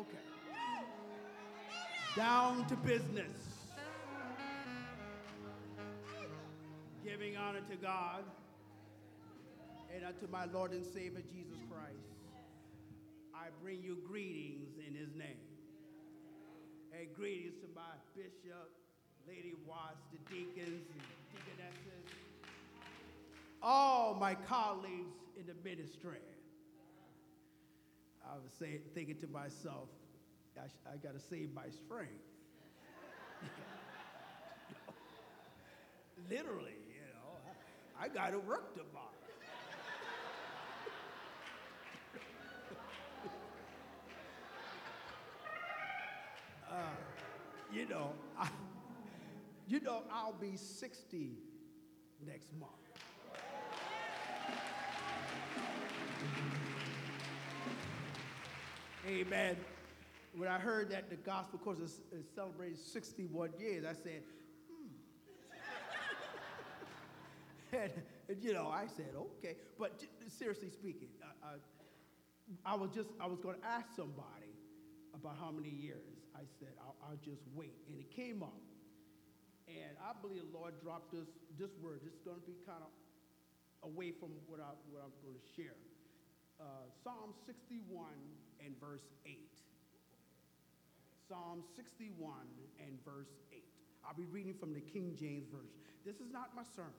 Okay. Down to business. Giving honor to God and unto my Lord and Savior Jesus Christ. I bring you greetings in his name. And greetings to my bishop, Lady Watts, the deacons and deaconesses, all my colleagues in the ministry. I was saying, thinking to myself, I, sh- I got to save my strength. Literally, you know, I, I got to work tomorrow. uh, you know, I, you know, I'll be 60 next month. Amen. When I heard that the gospel course is, is celebrating 61 years, I said, hmm. and, and, you know, I said, okay. But seriously speaking, uh, uh, I was just, I was going to ask somebody about how many years. I said, I'll, I'll just wait. And it came up. And I believe the Lord dropped this, this word. This is going to be kind of away from what, I, what I'm going to share. Uh, Psalm 61 and verse 8. Psalm 61 and verse 8. I'll be reading from the King James Version. This is not my sermon.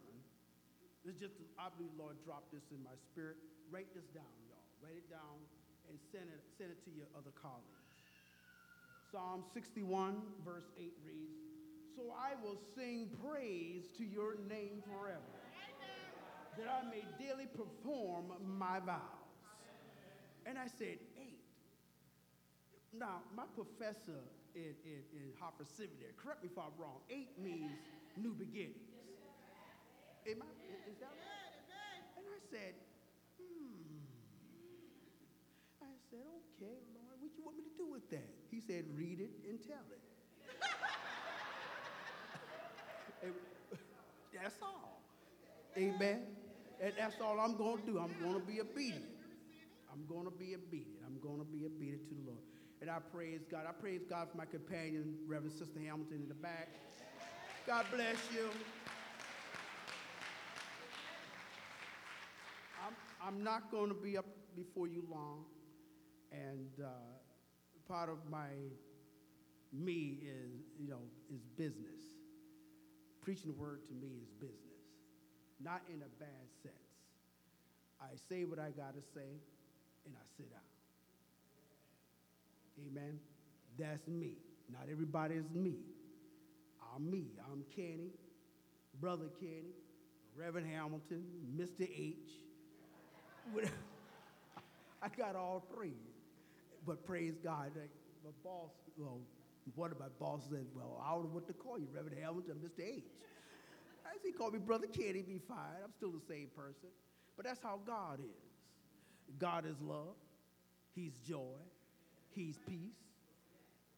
This is just, I believe Lord dropped this in my spirit. Write this down, y'all. Write it down and send it, send it to your other colleagues. Psalm 61, verse 8 reads, So I will sing praise to your name forever, that I may daily perform my vows. And I said, eight. Now, my professor in, in, in Seminary, correct me if I'm wrong, eight means new beginnings. Am I, is that right? And I said, hmm. I said, okay, Lord, what you want me to do with that? He said, read it and tell it. And that's all. Amen. And that's all I'm going to do. I'm going to be obedient. I'm going to be obedient. I'm going to be obedient to the Lord. And I praise God. I praise God for my companion, Reverend Sister Hamilton in the back. God bless you. I'm, I'm not going to be up before you long. And uh, part of my me is, you know, is business. Preaching the word to me is business, not in a bad sense. I say what I got to say, and I sit down. Amen. That's me. Not everybody is me. I'm me. I'm Kenny, Brother Kenny, Reverend Hamilton, Mr. H. I got all three. But praise God. My boss, well, one of my bosses said, Well, I don't know what to call you, Reverend Hamilton, Mr. H. said, he called me Brother Kenny, be fine. I'm still the same person. But that's how God is. God is love. He's joy. He's peace.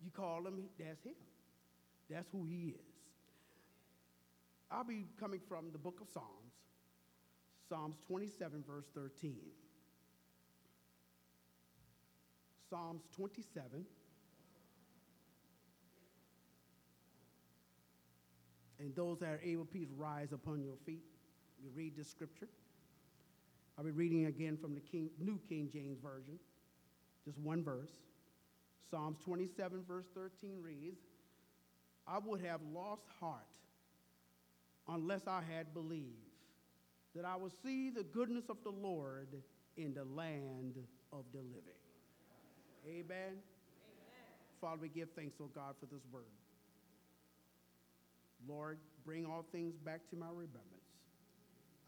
You call him, that's him. That's who he is. I'll be coming from the book of Psalms, Psalms 27, verse 13. Psalms 27. And those that are able, please rise upon your feet. We read this scripture. I'll be reading again from the King, New King James Version, just one verse. Psalms 27, verse 13 reads, I would have lost heart unless I had believed that I would see the goodness of the Lord in the land of the living. Amen. Amen. Father, we give thanks, oh God, for this word. Lord, bring all things back to my remembrance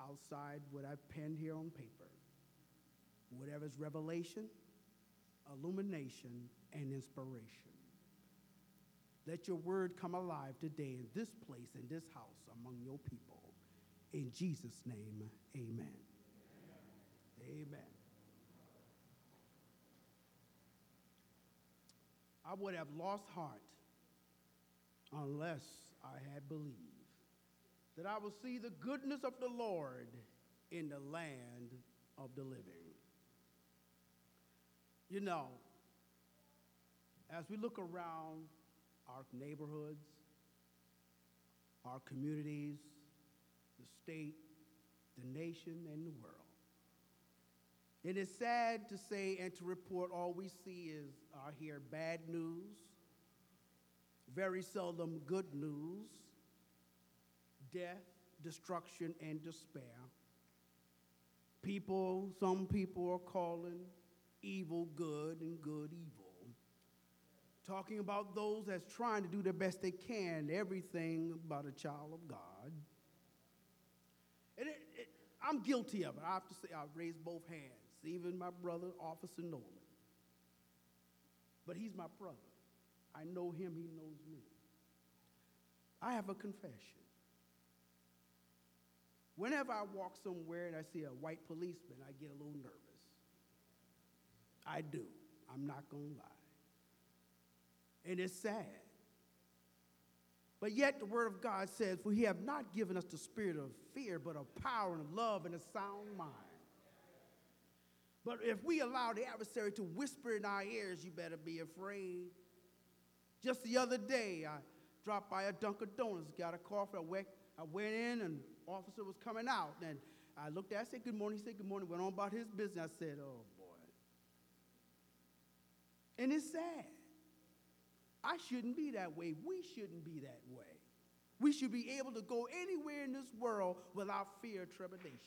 outside what I've penned here on paper. Whatever's revelation, illumination, and inspiration. Let your word come alive today in this place, in this house, among your people. In Jesus' name, amen. Amen. I would have lost heart unless I had believed that I will see the goodness of the Lord in the land of the living. You know, As we look around our neighborhoods, our communities, the state, the nation, and the world, it is sad to say and to report all we see is or hear bad news, very seldom good news, death, destruction, and despair. People, some people are calling evil good and good evil. Talking about those that's trying to do the best they can, everything about a child of God. And it, it, I'm guilty of it. I have to say, I raise both hands, even my brother, Officer Nolan. But he's my brother. I know him, he knows me. I have a confession. Whenever I walk somewhere and I see a white policeman, I get a little nervous. I do. I'm not going to lie. And it's sad. But yet the word of God says, For he have not given us the spirit of fear, but of power and love and a sound mind. But if we allow the adversary to whisper in our ears, you better be afraid. Just the other day, I dropped by a Dunkin' Donuts, got a coffee. I went, I went in, and officer was coming out. And I looked at, I said, Good morning. He said, Good morning. Went on about his business. I said, Oh, boy. And it's sad. I shouldn't be that way. We shouldn't be that way. We should be able to go anywhere in this world without fear or trepidation.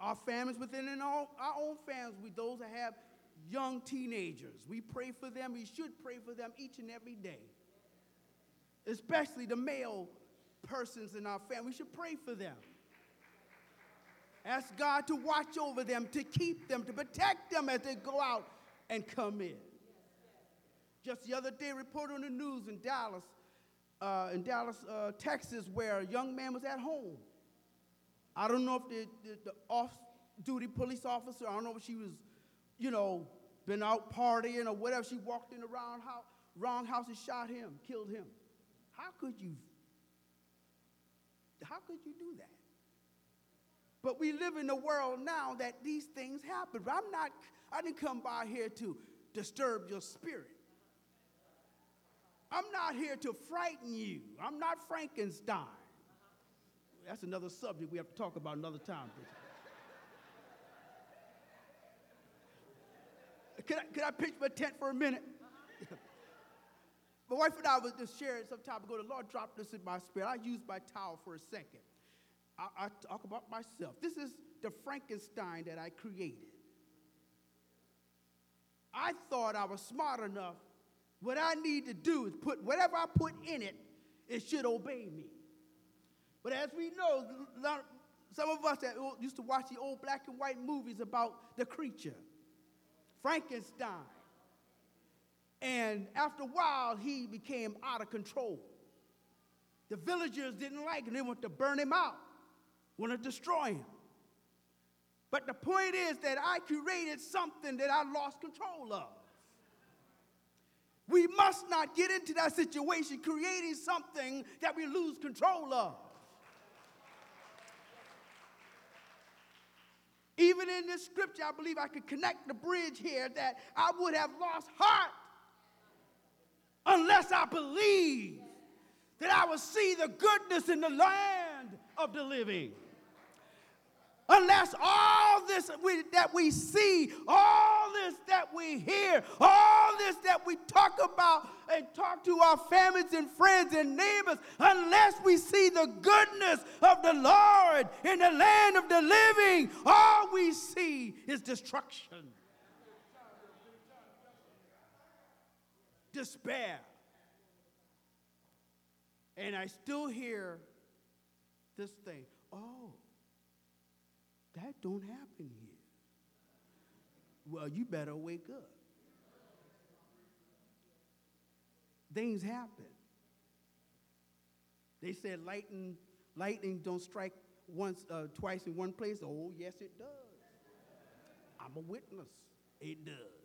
Our families within and all, our own families, we, those that have young teenagers, we pray for them. We should pray for them each and every day especially the male persons in our family. We should pray for them. Ask God to watch over them, to keep them, to protect them as they go out and come in. Just the other day, report on the news in Dallas, uh, in Dallas, uh, Texas, where a young man was at home. I don't know if the, the, the off-duty police officer, I don't know if she was, you know, been out partying or whatever. She walked in the wrong house and shot him, killed him. How could you? How could you do that? But we live in a world now that these things happen. But I'm not, I didn't come by here to disturb your spirit. I'm not here to frighten you. I'm not Frankenstein. That's another subject we have to talk about another time. could, I, can I pitch my tent for a minute? My wife and I was just sharing some time ago. The Lord dropped this in my spirit. I used my towel for a second. I, I talk about myself. This is the Frankenstein that I created. I thought I was smart enough. What I need to do is put whatever I put in it, it should obey me. But as we know, some of us that used to watch the old black and white movies about the creature, Frankenstein. And after a while, he became out of control. The villagers didn't like him. They wanted to burn him out, wanted to destroy him. But the point is that I created something that I lost control of. We must not get into that situation creating something that we lose control of. Even in this scripture, I believe I could connect the bridge here that I would have lost heart unless I believe that I will see the goodness in the land of the living. Unless all this that we see, all this that we hear, all this that we talk about and talk to our families and friends and neighbors, unless we see the goodness of the Lord in the land of the living, all we see is destruction. Despair. And I still hear this thing oh, that don't happen here. Well, you better wake up. Things happen. They said lightning, lightning don't strike once, uh, twice in one place. Oh, yes, it does. I'm a witness. It does.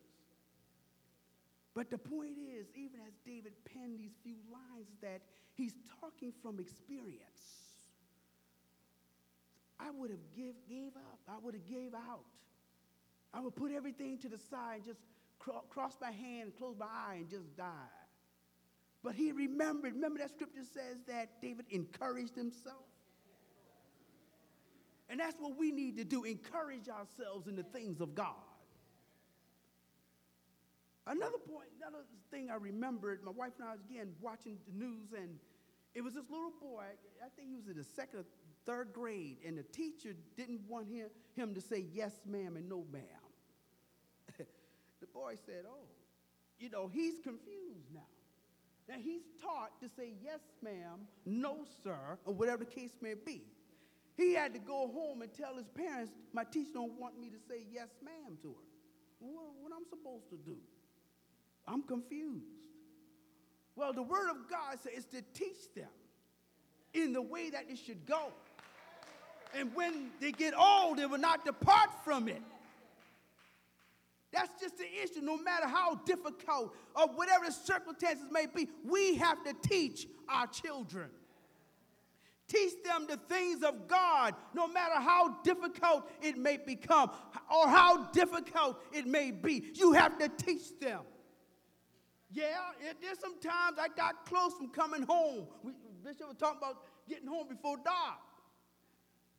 But the point is, even as David penned these few lines, that he's talking from experience. I would have give, gave up. I would have gave out. I would put everything to the side just cro- cross my hand, close my eye, and just die. But he remembered. Remember that scripture says that David encouraged himself? And that's what we need to do encourage ourselves in the things of God. Another point, another thing I remembered, my wife and I was again watching the news, and it was this little boy, I think he was in the second or third grade, and the teacher didn't want him, him to say yes, ma'am, and no, ma'am. the boy said, oh, you know, he's confused now. Now he's taught to say yes, ma'am, no, sir, or whatever the case may be. He had to go home and tell his parents, my teacher don't want me to say yes, ma'am to her. What, what I'm supposed to do? I'm confused. Well, the word of God says to teach them in the way that it should go. And when they get old, they will not depart from it. That's just the issue. No matter how difficult or whatever the circumstances may be, we have to teach our children. Teach them the things of God, no matter how difficult it may become or how difficult it may be. You have to teach them. Yeah, it, there's some times I got close from coming home. We, Bishop was talking about getting home before dark.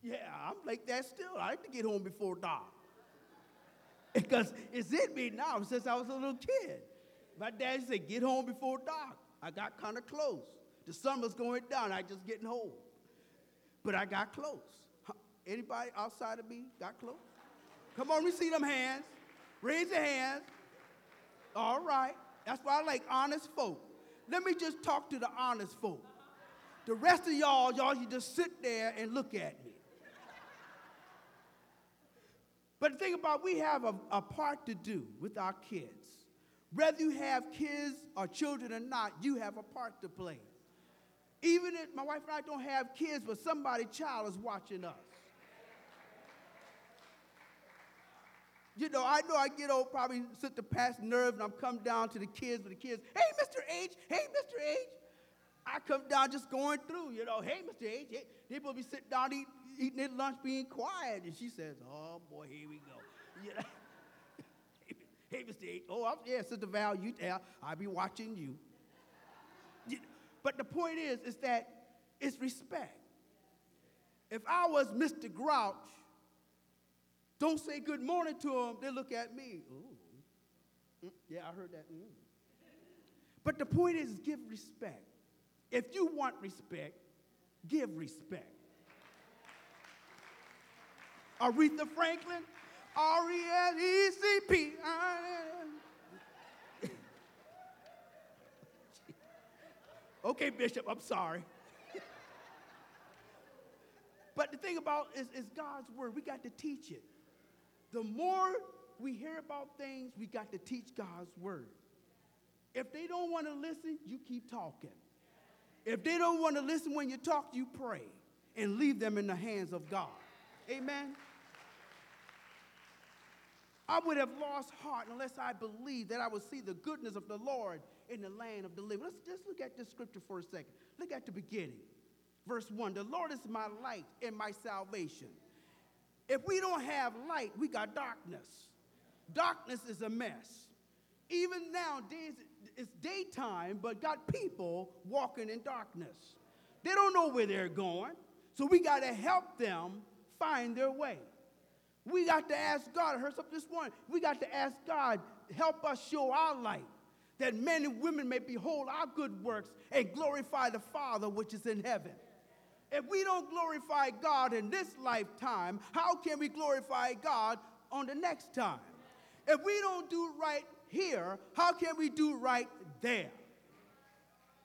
Yeah, I'm like that still. I like to get home before dark. Because it's in me now since I was a little kid. My dad said, get home before dark. I got kind of close. The sun was going down. I just getting home. But I got close. Anybody outside of me got close? Come on, we see them hands. Raise your hands. All right. That's why I like honest folk. Let me just talk to the honest folk. The rest of y'all, y'all, you just sit there and look at me. But think about we have a, a part to do with our kids. Whether you have kids or children or not, you have a part to play. Even if my wife and I don't have kids, but somebody child is watching us. You know, I know I get old, probably sit to past nerve, and I'm come down to the kids with the kids. Hey, Mr. H. Hey, Mr. H. I come down just going through, you know. Hey, Mr. H. Hey. Will be sitting down eat, eating their lunch, being quiet, and she says, "Oh boy, here we go." You know? hey, Mr. H. Oh, I'm, yeah, Sister Val, you tell. I'll be watching you. you but the point is, is that it's respect. If I was Mr. Grouch, don't say good morning to them, they look at me. Mm, yeah, I heard that. Mm. But the point is, give respect. If you want respect, give respect. Aretha Franklin, R E S E C P. Okay, Bishop, I'm sorry. but the thing about is, is God's word. We got to teach it. The more we hear about things, we got to teach God's word. If they don't want to listen, you keep talking. If they don't want to listen when you talk, you pray and leave them in the hands of God. Amen. I would have lost heart unless I believed that I would see the goodness of the Lord in the land of the living. Let's just look at this scripture for a second. Look at the beginning. Verse 1 The Lord is my light and my salvation. If we don't have light, we got darkness. Darkness is a mess. Even nowadays, it's daytime, but got people walking in darkness. They don't know where they're going, so we got to help them find their way. We got to ask God, I heard something this morning. We got to ask God, help us show our light that men and women may behold our good works and glorify the Father which is in heaven. If we don't glorify God in this lifetime, how can we glorify God on the next time? If we don't do right here, how can we do right there?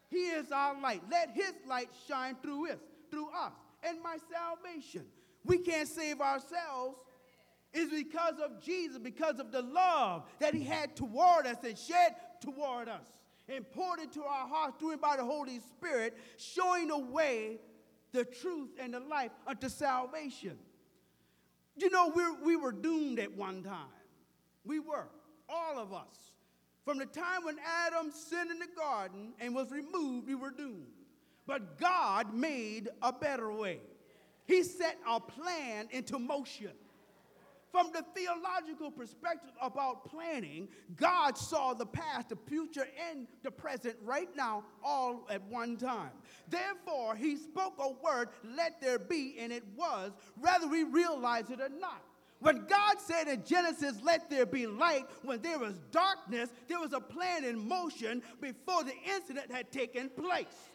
He is our light. Let his light shine through us, through us, and my salvation. We can't save ourselves. It's because of Jesus, because of the love that he had toward us and shed toward us and poured into our hearts through and by the Holy Spirit, showing the way, the truth, and the life unto salvation. You know, we we were doomed at one time. We were, all of us. From the time when Adam sinned in the garden and was removed, we were doomed. But God made a better way. He set a plan into motion From the theological perspective about planning, God saw the past, the future, and the present right now all at one time. Therefore, He spoke a word, let there be, and it was, whether we realize it or not. When God said in Genesis, let there be light, when there was darkness, there was a plan in motion before the incident had taken place.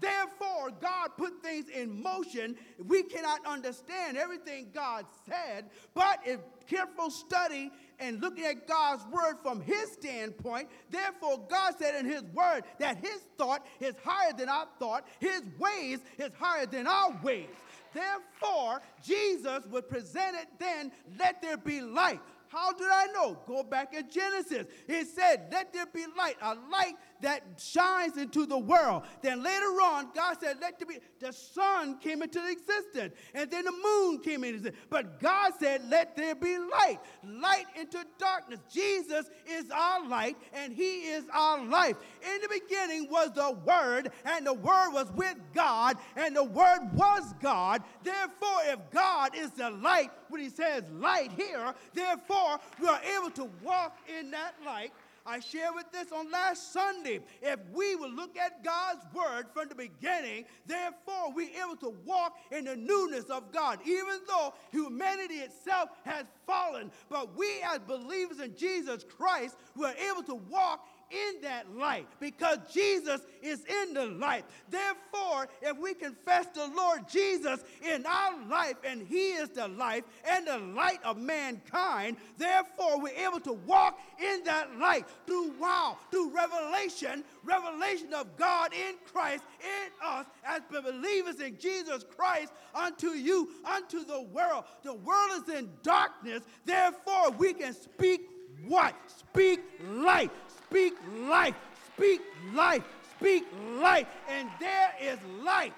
Therefore, God put things in motion. We cannot understand everything God said, but if careful study and looking at God's word from his standpoint, therefore, God said in his word that his thought is higher than our thought, his ways is higher than our ways. Therefore, Jesus was presented then, let there be light. How did I know? Go back in Genesis. It said, Let there be light, a light that shines into the world. Then later on, God said, Let there be. The sun came into existence, and then the moon came into existence. But God said, Let there be light, light into darkness. Jesus is our light, and He is our life. In the beginning was the Word, and the Word was with God, and the Word was God. Therefore, if God is the light, when He says light here, therefore we are able to walk in that light I shared with this on last Sunday. If we will look at God's word from the beginning, therefore we're able to walk in the newness of God, even though humanity itself has fallen. But we, as believers in Jesus Christ, we're able to walk in that light because Jesus is in the light. Therefore, if we confess the Lord Jesus in our life and He is the life and the light of mankind, therefore we're able to walk in that light through wow, through revelation, revelation of God in Christ in us as believers in Jesus Christ unto you, unto the world. The world is in darkness, therefore we can speak what? Speak light speak life, speak life, speak life, and there is light.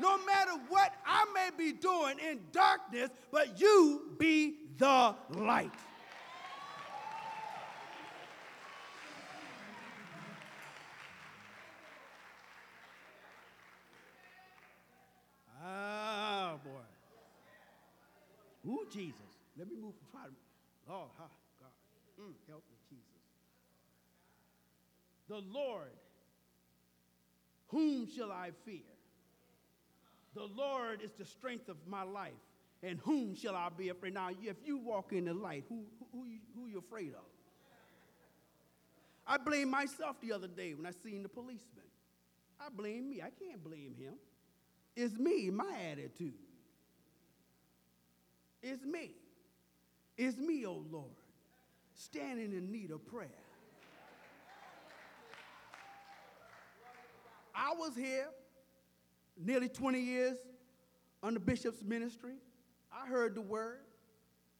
No matter what I may be doing in darkness, but you be the light. Ah, boy. Ooh, Jesus. Let me move. Try to. Oh, God. Mm, help me. The Lord, whom shall I fear? The Lord is the strength of my life, and whom shall I be afraid? Now, if you walk in the light, who, who, who, are you afraid of? I blame myself the other day when I seen the policeman. I blame me. I can't blame him. It's me, my attitude. It's me. It's me, oh Lord, standing in need of prayer. I was here nearly 20 years under Bishop's ministry. I heard the word.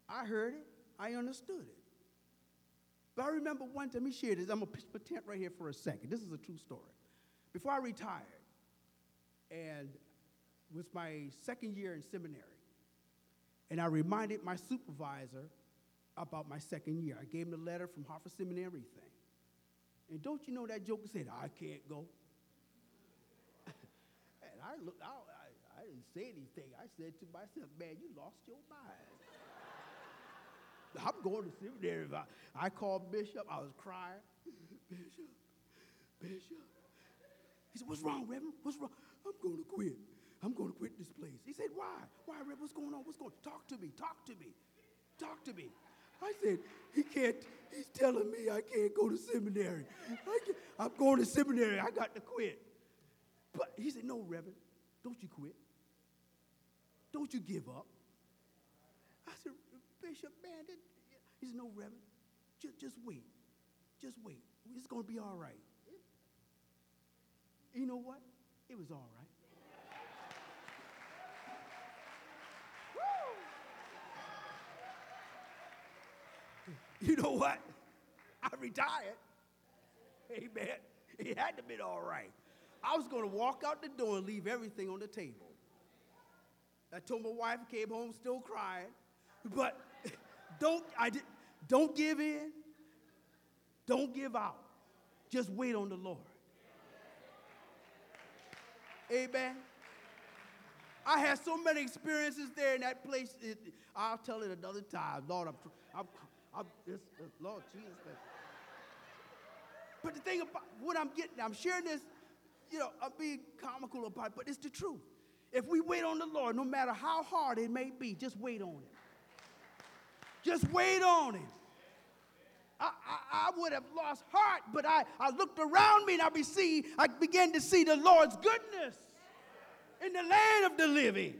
I heard it. I understood it. But I remember one time, he shared this. I'm going to pretend right here for a second. This is a true story. Before I retired, and it was my second year in seminary, and I reminded my supervisor about my second year. I gave him the letter from Hartford Seminary, everything. And don't you know that joker said, I can't go? I looked out, I, I didn't say anything. I said to myself, man, you lost your mind. I'm going to seminary. I, I called Bishop. I was crying. Bishop, Bishop. He said, what's wrong, Reverend? What's wrong? I'm going to quit. I'm going to quit this place. He said, why? Why, Reverend? What's going on? What's going on? Talk to me. Talk to me. Talk to me. I said, he can't, he's telling me I can't go to seminary. I am going to seminary. I got to quit. But he said, No, Reverend, don't you quit. Don't you give up. I said, Bishop, man, he said, No, Reverend, just, just wait. Just wait. It's going to be all right. You know what? It was all right. you know what? I retired. Amen. It had to be all right. I was going to walk out the door and leave everything on the table. I told my wife, came home still crying, but don't, I did, don't give in. Don't give out. Just wait on the Lord. Amen. I had so many experiences there in that place. It, I'll tell it another time. Lord, I'm, I'm, I'm this, this, Lord Jesus. But the thing about what I'm getting, I'm sharing this, you know, I'm being comical about it, but it's the truth. If we wait on the Lord, no matter how hard it may be, just wait on Him. Just wait on Him. I, I, I, would have lost heart, but I, I looked around me and I, see, I began to see the Lord's goodness in the land of the living.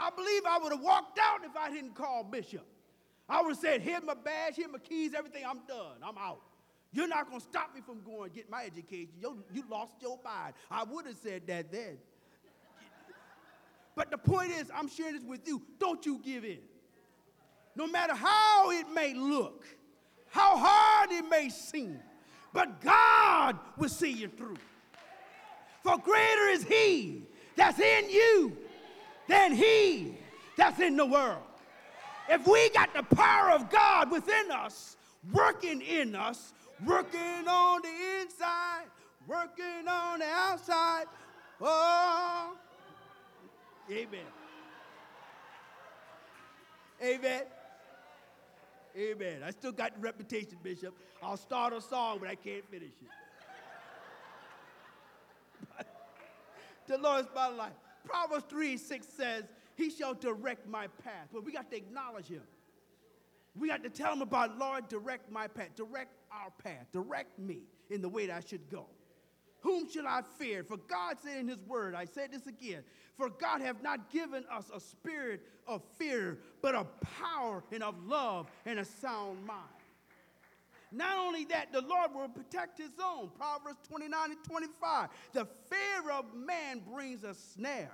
I believe I would have walked out if I didn't call Bishop. I would have said, Here's my badge, here's my keys, everything, I'm done, I'm out. You're not going to stop me from going get my education. You, you lost your mind. I would have said that then. But the point is, I'm sharing this with you. Don't you give in. No matter how it may look, how hard it may seem, but God will see you through. For greater is He that's in you than He that's in the world. If we got the power of God within us, working in us, working on the inside, working on the outside, oh, amen. Amen. Amen. I still got the reputation, Bishop. I'll start a song, but I can't finish it. the Lord's my life. Proverbs 3 6 says, He shall direct my path. But we got to acknowledge Him. We got to tell Him about, Lord, direct my path, direct our path, direct me in the way that I should go. Whom should I fear? For God said in His word, I said this again, for God have not given us a spirit of fear, but of power and of love and a sound mind. Not only that, the Lord will protect his own. Proverbs 29 and 25. The fear of man brings a snare,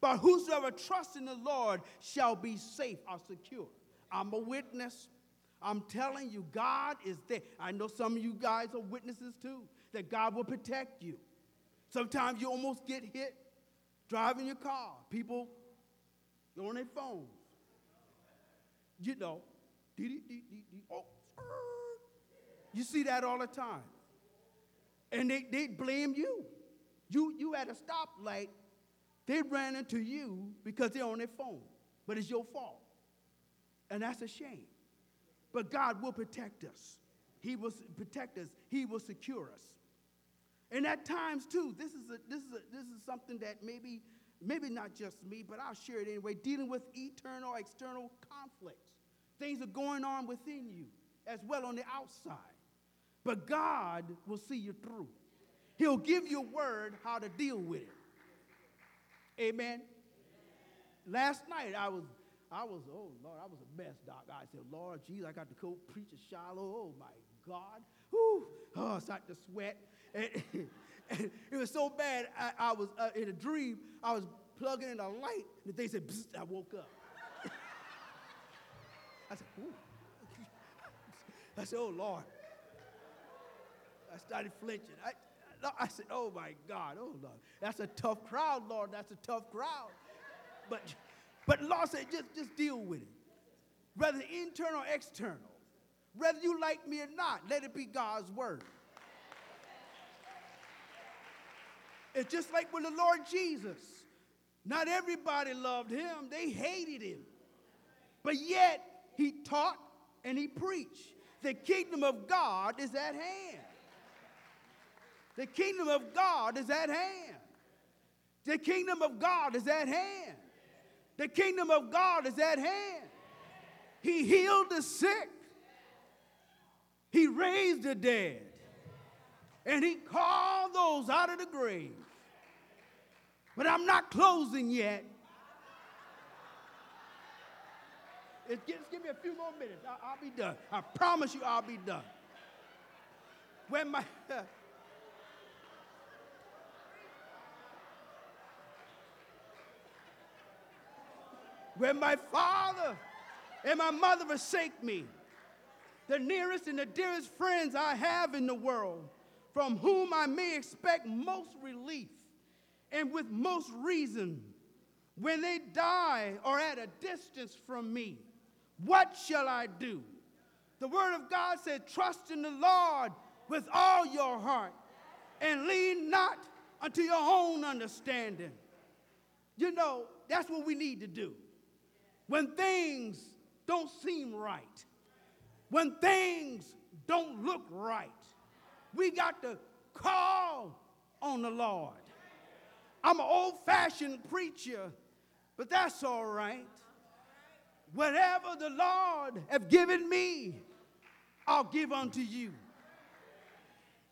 but whosoever trusts in the Lord shall be safe or secure. I'm a witness. I'm telling you, God is there. I know some of you guys are witnesses too, that God will protect you. Sometimes you almost get hit driving your car. People on their phones. You know, oh, you see that all the time. And they, they blame you. You, you at a stoplight, they ran into you because they're on their phone, but it's your fault. And that's a shame. But God will protect us. He will protect us. He will secure us. And at times too, this is a, this is a, this is something that maybe maybe not just me, but I'll share it anyway. Dealing with internal, external conflicts, things are going on within you as well on the outside. But God will see you through. He'll give you a word how to deal with it. Amen. Last night I was I was, oh Lord, I was a mess, Doc. I said, Lord, geez, I got to go preach at Shiloh. Oh my God. Whew. Oh, I started to sweat. And, and it was so bad, I, I was uh, in a dream, I was plugging in a light, and they said, I woke up. I said, Ooh. I said, oh Lord. I started flinching. I, I said, oh my God, oh Lord. That's a tough crowd, Lord. That's a tough crowd. But, but Lord said, just, just deal with it. Whether internal or external. Whether you like me or not, let it be God's word. It's just like with the Lord Jesus. Not everybody loved him, they hated him. But yet, he taught and he preached. The kingdom of God is at hand. The kingdom of God is at hand. The kingdom of God is at hand. The kingdom of God is at hand. He healed the sick. He raised the dead. And he called those out of the grave. But I'm not closing yet. Just give me a few more minutes. I'll, I'll be done. I promise you I'll be done. When my when my father and my mother forsake me, the nearest and the dearest friends I have in the world, from whom I may expect most relief and with most reason, when they die or at a distance from me, what shall I do? The Word of God said, Trust in the Lord with all your heart and lean not unto your own understanding. You know, that's what we need to do. When things don't seem right, when things don't look right, we got to call on the Lord. I'm an old fashioned preacher, but that's all right. Whatever the Lord have given me, I'll give unto you.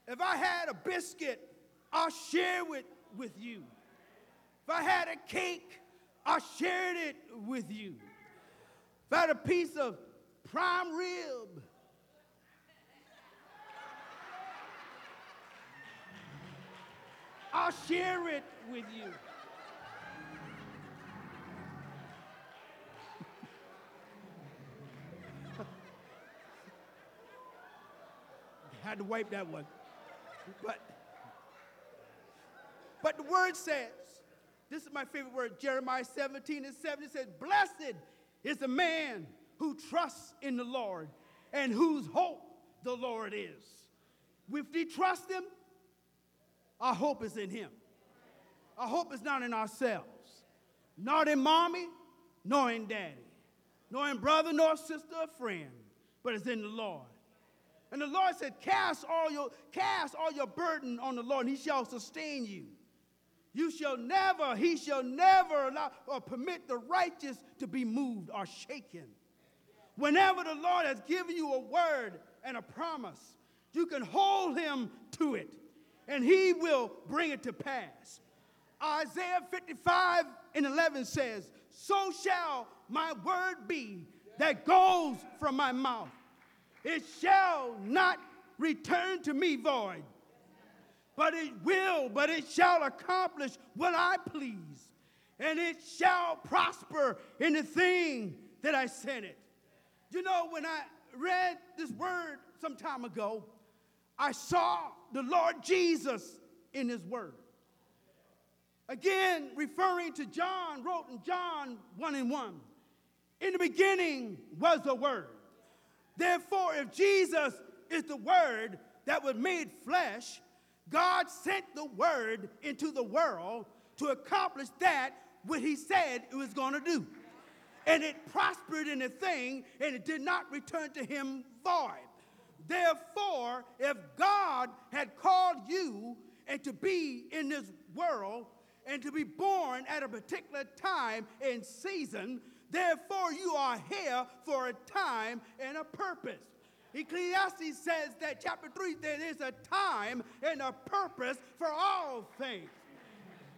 If I had a biscuit, I'll share it with you. If I had a cake, I shared it with you. Had a piece of prime rib, I'll share it with you. Had to wipe that one. But, but the word says, this is my favorite word, Jeremiah 17 and 7. It says, Blessed is the man who trusts in the Lord and whose hope the Lord is. If we trust him, our hope is in him. Our hope is not in ourselves, not in mommy, nor in daddy, nor in brother, nor sister, or friend, but it's in the Lord. And the Lord said, Cast all your, cast all your burden on the Lord, and he shall sustain you. You shall never, he shall never allow or permit the righteous to be moved or shaken. Whenever the Lord has given you a word and a promise, you can hold him to it, and he will bring it to pass. Isaiah 55 and 11 says, So shall my word be that goes from my mouth. It shall not return to me void, but it will, but it shall accomplish what I please, and it shall prosper in the thing that I sent it. You know, when I read this word some time ago, I saw the Lord Jesus in his word. Again, referring to John, wrote in John 1 and 1. In the beginning was the word Therefore, if Jesus is the Word that was made flesh, God sent the Word into the world to accomplish that what He said it was going to do. And it prospered in the thing, and it did not return to Him void. Therefore, if God had called you and to be in this world and to be born at a particular time and season, Therefore, you are here for a time and a purpose. Ecclesiastes says that chapter 3 there is a time and a purpose for all things.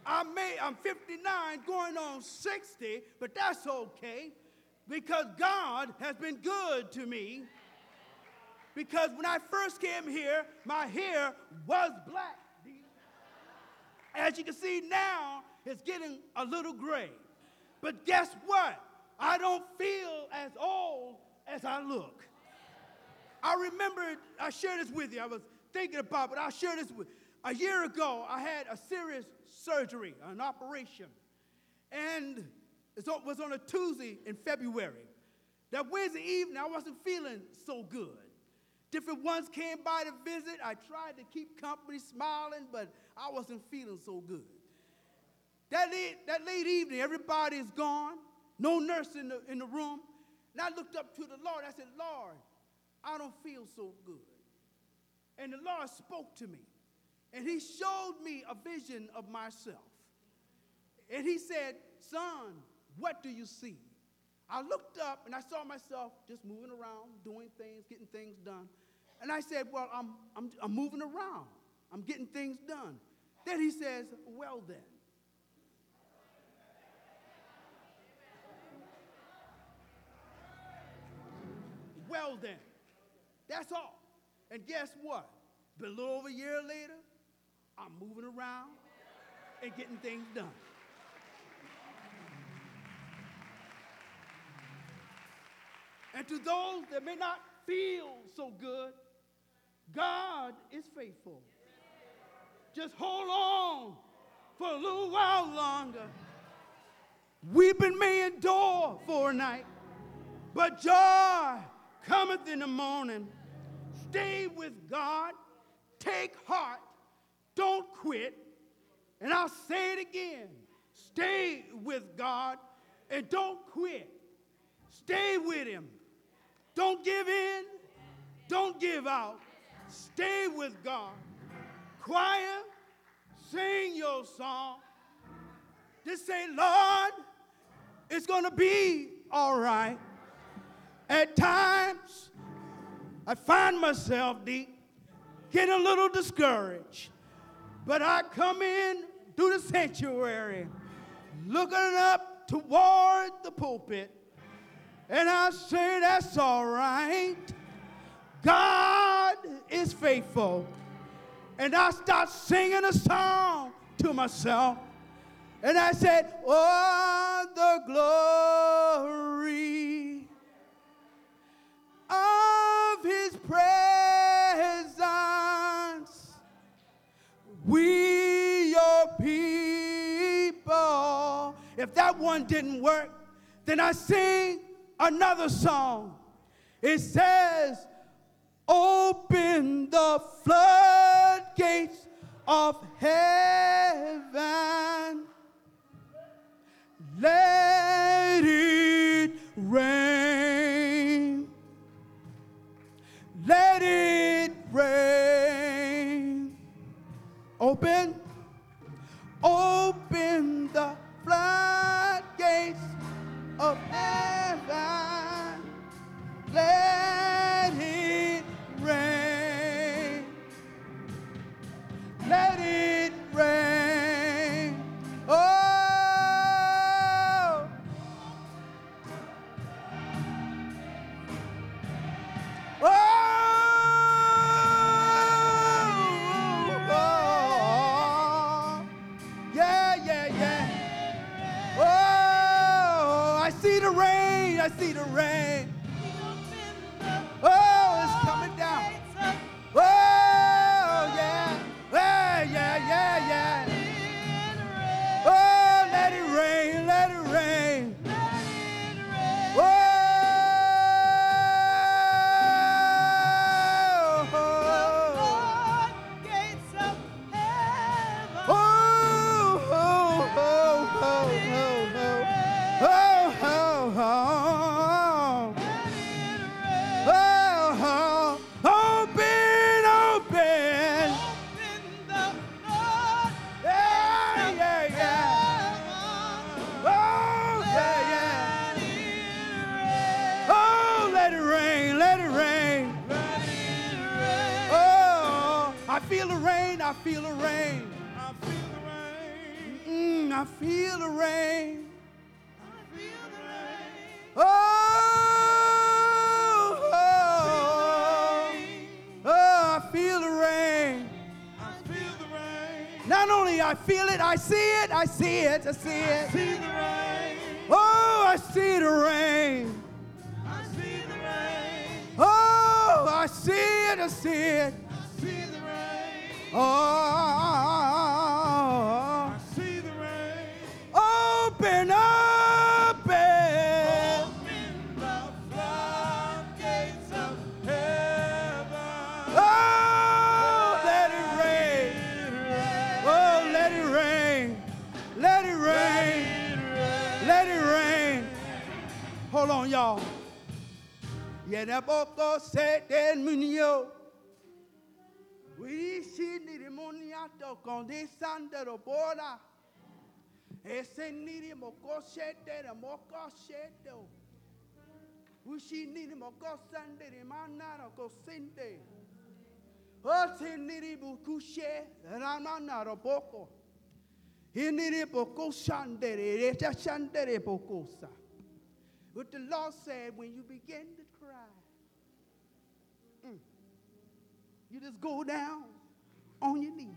I may, I'm 59 going on 60, but that's okay because God has been good to me. Because when I first came here, my hair was black. As you can see now, it's getting a little gray. But guess what? I don't feel as old as I look. I remember, I shared this with you. I was thinking about, but I'll share this with A year ago, I had a serious surgery, an operation. And it was on a Tuesday in February. That Wednesday evening, I wasn't feeling so good. Different ones came by to visit. I tried to keep company, smiling, but I wasn't feeling so good. That late, that late evening, everybody is gone no nurse in the, in the room. And I looked up to the Lord. I said, Lord, I don't feel so good. And the Lord spoke to me. And he showed me a vision of myself. And he said, Son, what do you see? I looked up and I saw myself just moving around, doing things, getting things done. And I said, Well, I'm, I'm, I'm moving around, I'm getting things done. Then he says, Well, then. Well, then, that's all. And guess what? a little over a year later, I'm moving around and getting things done. And to those that may not feel so good, God is faithful. Just hold on for a little while longer. Weeping may endure for a night, but joy cometh in the morning. Stay with God. Take heart. Don't quit. And I'll say it again Stay with God and don't quit. Stay with Him. Don't give in. Don't give out. Stay with God. Choir, sing your song. Just say, Lord, it's going to be all right. At times, I find myself deep, getting a little discouraged. But I come in through the sanctuary, looking up toward the pulpit, and I say, That's all right. God is faithful. And I start singing a song to myself. And I said, Oh, the glory If that one didn't work, then I sing another song. It says, Open the floodgates of heaven. Let it rain. Let it rain. Open, open the of see the rain. I feel it, I see it, I see it, I see it. Oh, I see the rain. Oh, I see it, I see it. Oh, That boko said that munio. We see the moniato con de sandero bola. Ese niri moko shete the moko shete. We see niri moko sande the manaro ko sinde. Ose niri bukushe ramanaro boko. Hiniri boko shandere, reta shandere bokosa. What the Lord said when you begin to cry, mm, you just go down on your knees.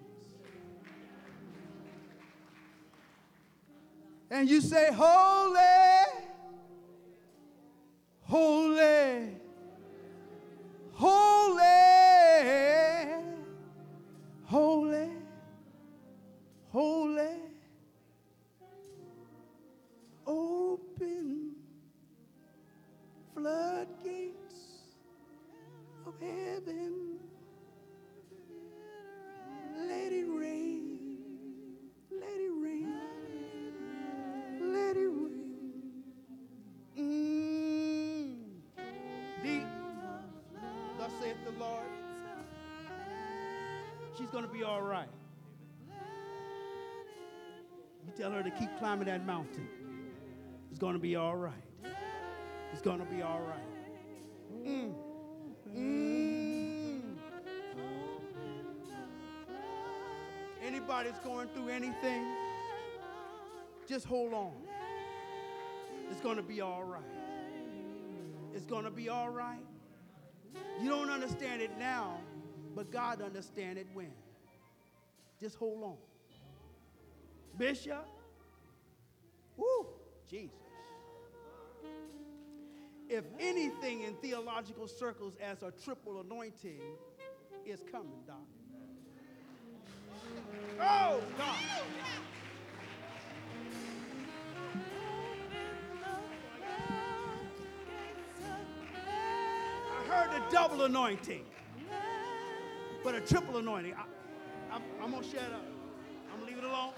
And you say, Holy, holy, holy, holy, holy. Open floodgates of heaven. Let it rain. Let it rain. Let it rain. Mm. Deep, thus saith the Lord. She's going to be all right. You tell her to keep climbing that mountain. It's going to be all right. It's going to be all right. Mm. Mm. Anybody's going through anything, just hold on. It's going to be all right. It's going to be all right. You don't understand it now, but God understands it when. Just hold on. Bishop, woo, Jesus. If anything in theological circles as a triple anointing is coming, Doc. Oh, God. I heard the double anointing, but a triple anointing. I, am going to shut up. I'm going to leave it alone.